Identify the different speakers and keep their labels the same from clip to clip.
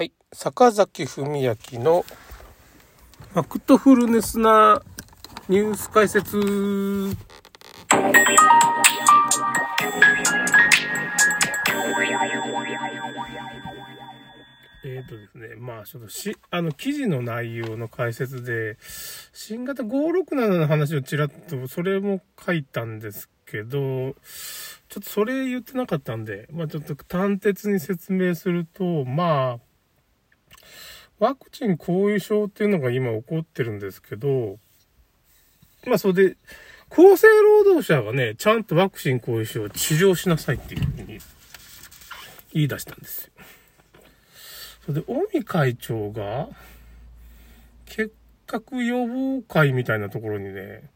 Speaker 1: はい。坂崎文明のファクトフルネスなニュース解説。えっ、とですね、まあちょっとし、あの記事の内容の解説で、新型567の話をちらっと、それも書いたんですけど、ちょっとそれ言ってなかったんで、まあちょっと端的に説明すると、まあ、ワクチン後遺症っていうのが今起こってるんですけど、まあそれで、厚生労働者がね、ちゃんとワクチン後遺症を治療しなさいっていうふうに言い出したんですよ。それで、尾身会長が、結核予防会みたいなところにね、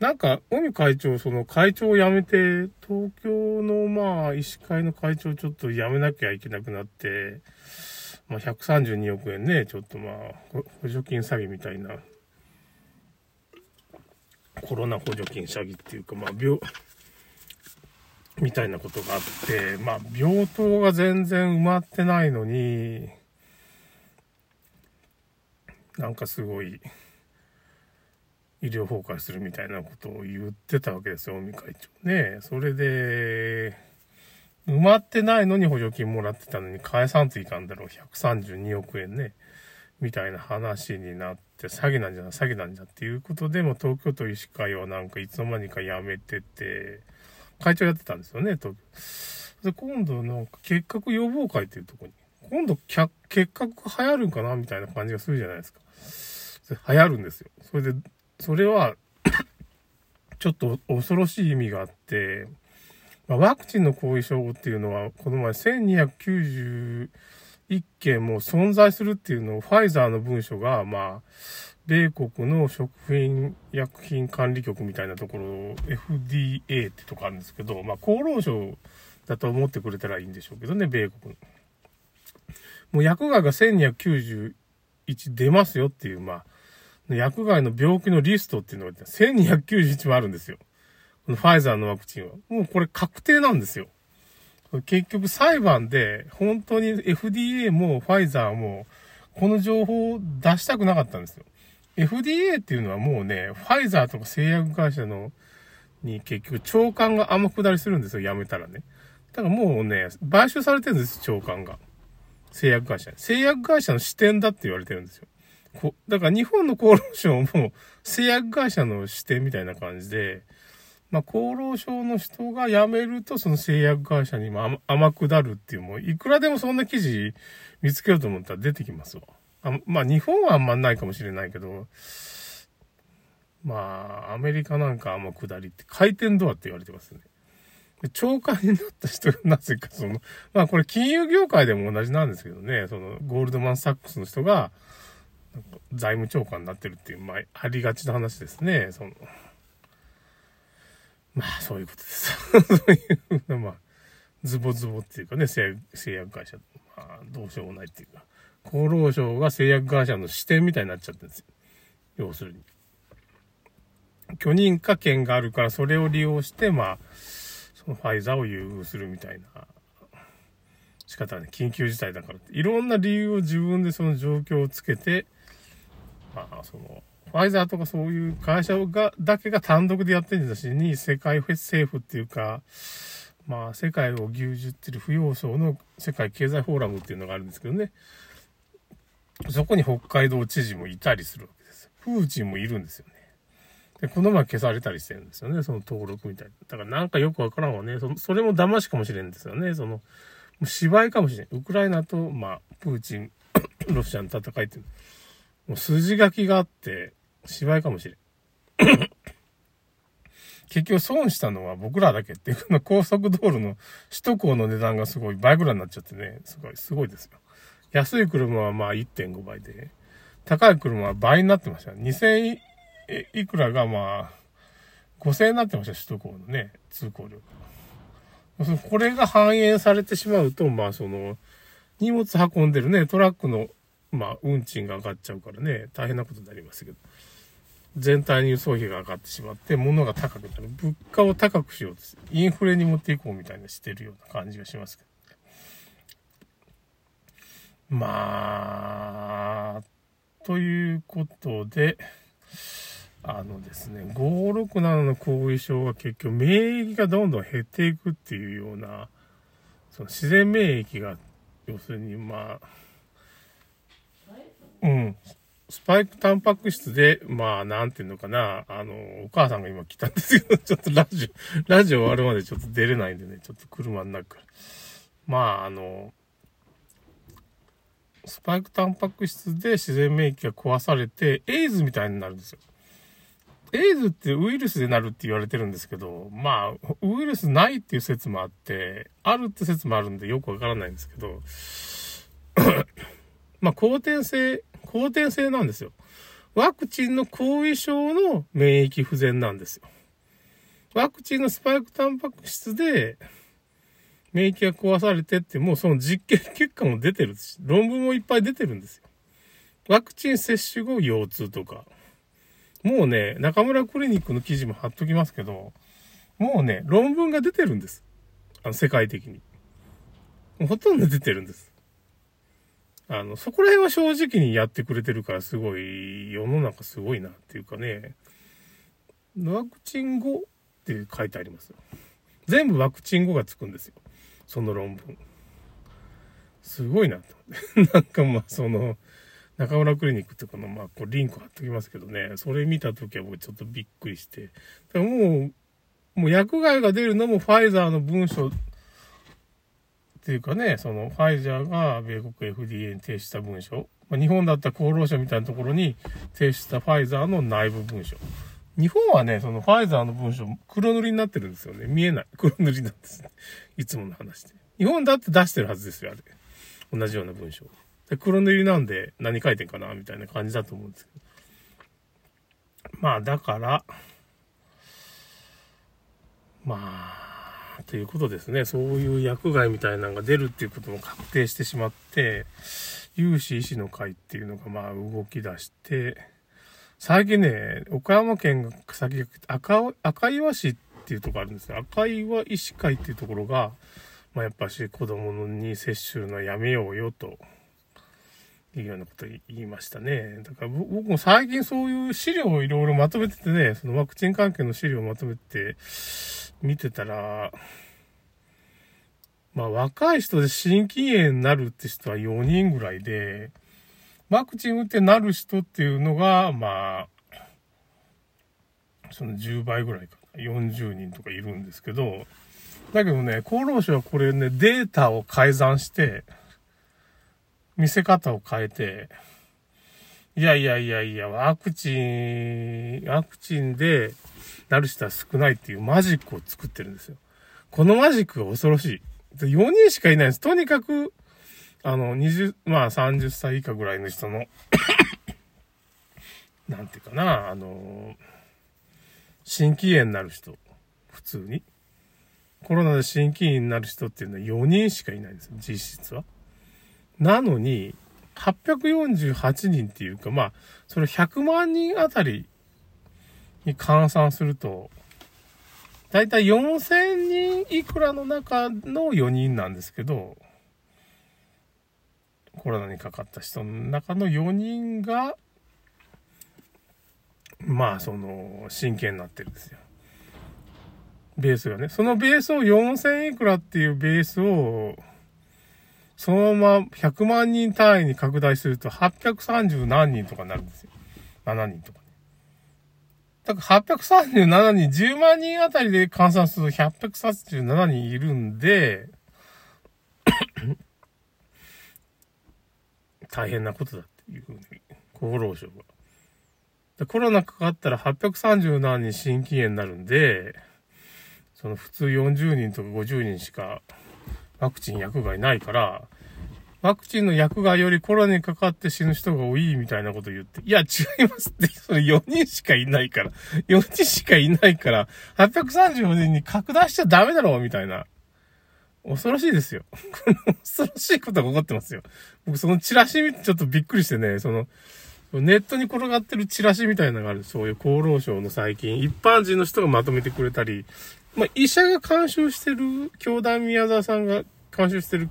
Speaker 1: なんか、尾身会長、その会長を辞めて、東京のまあ、医師会の会長をちょっと辞めなきゃいけなくなって、まあ、132億円ね、ちょっとまあ、補助金詐欺みたいな、コロナ補助金詐欺っていうか、まあ、病、みたいなことがあって、まあ、病棟が全然埋まってないのに、なんかすごい、医療崩壊するみたいなことを言ってたわけですよ、尾身会長ね。それで、埋まってないのに補助金もらってたのに返さんといかんだろう。132億円ね。みたいな話になって、詐欺なんじゃない、詐欺なんじゃっていうことでも東京都医師会はなんかいつの間にか辞めてて、会長やってたんですよね、東京。で、今度の結核予防会っていうとこに、今度結核流行るんかなみたいな感じがするじゃないですか。流行るんですよ。それで、それはちょっと恐ろしい意味があって、まあ、ワクチンの後遺症っていうのは、この前1291件も存在するっていうのをファイザーの文書が、まあ、米国の食品薬品管理局みたいなところ、FDA ってとこあるんですけど、まあ、厚労省だと思ってくれたらいいんでしょうけどね、米国の。もう薬害が1291出ますよっていう、まあ、薬害の病気のリストっていうのが1291もあるんですよ。ファイザーのワクチンは。もうこれ確定なんですよ。結局裁判で本当に FDA もファイザーもこの情報を出したくなかったんですよ。FDA っていうのはもうね、ファイザーとか製薬会社のに結局長官が天下りするんですよ、辞めたらね。だからもうね、買収されてるんです、長官が。製薬会社。製薬会社の支店だって言われてるんですよ。こだから日本の厚労省も製薬会社の支店みたいな感じで、まあ、厚労省の人が辞めると、その製薬会社にも甘くなるっていう、もう、いくらでもそんな記事見つけようと思ったら出てきますわ。あまあ、日本はあんまないかもしれないけど、まあ、アメリカなんか天下りって回転ドアって言われてますね。長官になった人がなぜかその、まあこれ金融業界でも同じなんですけどね、そのゴールドマンサックスの人が、財務長官になってるっていう、まあ、ありがちな話ですね、その。まあ、そういうことです。そういう、まあ、ズボズボっていうかね、製薬会社。まあ、どうしようもないっていうか。厚労省が製薬会社の支店みたいになっちゃってるんですよ。要するに。許認可権があるからそれを利用して、まあ、そのファイザーを優遇するみたいな仕方ね。緊急事態だからって。いろんな理由を自分でその状況をつけて、まあ、その、ファイザーとかそういう会社が、だけが単独でやってるんだしに、世界政府っていうか、まあ、世界を牛耳ってる不要層の世界経済フォーラムっていうのがあるんですけどね。そこに北海道知事もいたりするわけです。プーチンもいるんですよね。で、この前消されたりしてるんですよね。その登録みたいな。だからなんかよくわからんわね。そそれも騙しかもしれんですよね。その、芝居かもしれん。ウクライナと、まあ、プーチン、ロシアの戦いっていうもう筋書きがあって、芝居かもしれん。結局損したのは僕らだけっていう、この高速道路の首都高の値段がすごい倍ぐらいになっちゃってね、すごい、すごいですよ。安い車はまあ1.5倍で、高い車は倍になってました。2000いくらがまあ、5000円になってました、首都高のね、通行料。これが反映されてしまうと、まあその、荷物運んでるね、トラックの、まあ運賃が上がっちゃうからね、大変なことになりますけど。全体に輸送費が上がってしまって、物が高くなる。物価を高くしようとインフレに持っていこうみたいなしてるような感じがしますけど。まあ、ということで、あのですね、567の後遺症は結局免疫がどんどん減っていくっていうような、その自然免疫が、要するにまあ、うん、スパイクタンパク質で、まあ、なんていうのかな、あの、お母さんが今来たんですけど、ちょっとラジオ、ラジオ終わるまでちょっと出れないんでね、ちょっと車の中から。まあ、あの、スパイクタンパク質で自然免疫が壊されて、エイズみたいになるんですよ。エイズってウイルスでなるって言われてるんですけど、まあ、ウイルスないっていう説もあって、あるって説もあるんでよくわからないんですけど、まあ、後天性、後天性なんですよ。ワクチンの後遺症の免疫不全なんですよ。ワクチンのスパイクタンパク質で、免疫が壊されてって、もうその実験結果も出てるし、論文もいっぱい出てるんですよ。ワクチン接種後腰痛とか。もうね、中村クリニックの記事も貼っときますけど、もうね、論文が出てるんです。あの、世界的に。ほとんど出てるんです。あの、そこら辺は正直にやってくれてるからすごい、世の中すごいなっていうかね、ワクチン後って書いてありますよ。全部ワクチン後がつくんですよ。その論文。すごいなと思って。なんかまあ、その、中村クリニックってこの、まあ、こう、リンク貼っときますけどね、それ見たときは僕ちょっとびっくりして。だからもう、もう薬害が出るのもファイザーの文書っていうかね、その、ファイザーが米国 FDA に提出した文書。まあ、日本だったら厚労省みたいなところに提出したファイザーの内部文書。日本はね、そのファイザーの文書、黒塗りになってるんですよね。見えない。黒塗りなんですね。いつもの話で。日本だって出してるはずですよ、あれ。同じような文章。で、黒塗りなんで何書いてんかなみたいな感じだと思うんですけど。まあ、だから、まあ、ということですね。そういう薬害みたいなのが出るっていうことも確定してしまって、有志医師の会っていうのがまあ動き出して、最近ね、岡山県が先赤、赤岩市っていうとこあるんですよ。赤岩医師会っていうところが、まあ、やっぱし子供に接種のやめようよと、いうようなこと言いましたね。だから僕も最近そういう資料をいろいろまとめててね、そのワクチン関係の資料をまとめて見てたら、まあ若い人で心筋炎になるって人は4人ぐらいで、ワクチン打ってなる人っていうのが、まあ、その10倍ぐらいかな。40人とかいるんですけど、だけどね、厚労省はこれね、データを改ざんして、見せ方を変えて、いやいやいやいや、ワクチン、ワクチンでなる人は少ないっていうマジックを作ってるんですよ。このマジックが恐ろしい。4人しかいないんです。とにかく、あの、20、まあ30歳以下ぐらいの人の なんていうかな、あの、心筋炎になる人、普通に。コロナで心筋炎になる人っていうのは4人しかいないんです、実質は。なのに、848人っていうか、まあ、それ100万人あたりに換算すると、だいたい4000人いくらの中の4人なんですけど、コロナにかかった人の中の4人が、まあ、その、真剣になってるんですよ。ベースがね。そのベースを4000いくらっていうベースを、そのまま100万人単位に拡大すると830何人とかになるんですよ。7人とか。だから837人、10万人あたりで換算すると837人いるんで、大変なことだっていうふうに、厚労省が。でコロナかかったら830何人心筋炎になるんで、その普通40人とか50人しかワクチン薬害ないから、ワクチンの薬害よりコロナにかかって死ぬ人が多いみたいなこと言って、いや、違いますって、それ4人しかいないから、4人しかいないから、834人に拡大しちゃダメだろうみたいな恐ろしいですよ。恐ろしいことが起こってますよ。僕そのチラシ見てちょっとびっくりしてね、その、ネットに転がってるチラシみたいなのがある。そういう厚労省の最近、一般人の人がまとめてくれたり、まあ、医者が監修してる、教団宮沢さんが監修してる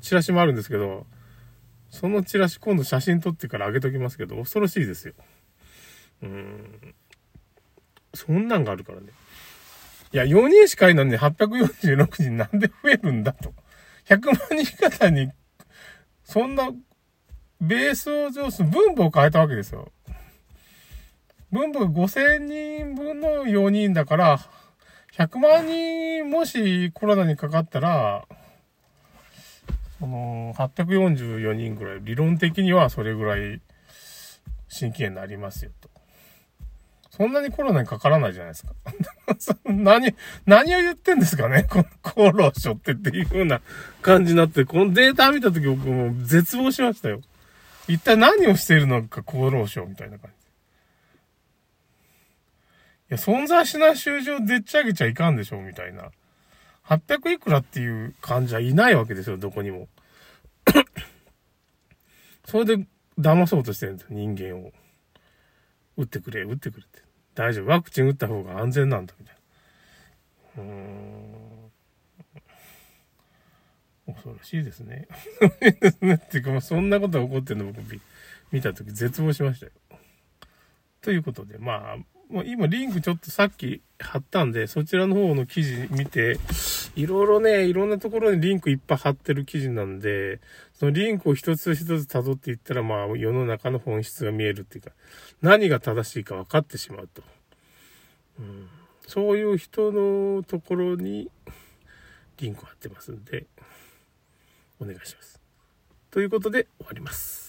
Speaker 1: チラシもあるんですけど、そのチラシ今度写真撮ってから上げときますけど、恐ろしいですよ。うん。そんなんがあるからね。いや、4人しかいないのに846人なんで増えるんだと。100万人方に、そんな、ベースを上す、分母を変えたわけですよ。分母が5000人分の4人だから、100万人もしコロナにかかったら、その、844人ぐらい、理論的にはそれぐらい、新規炎になりますよと。そんなにコロナにかからないじゃないですか。何、何を言ってんですかねこの厚労省ってっていう風な感じになって、このデータ見たとき僕も絶望しましたよ。一体何をしているのか厚労省みたいな感じ。いや、存在しない習字をでっち上げちゃいかんでしょうみたいな。800いくらっていう感じはいないわけですよ、どこにも。それで騙そうとしてるんですよ、人間を。打ってくれ、打ってくれって。大丈夫。ワクチン打った方が安全なんだ、みたいな。うーん。恐ろしいですね。っていうか、まあ、そんなことが起こってるの僕見たとき絶望しましたよ。ということで、まあ、もう今リンクちょっとさっき貼ったんで、そちらの方の記事見て、いろいろね、いろんなところにリンクいっぱい貼ってる記事なんで、そのリンクを一つ一つ辿っていったら、まあ世の中の本質が見えるっていうか、何が正しいか分かってしまうと。うん、そういう人のところにリンク貼ってますんで、お願いします。ということで終わります。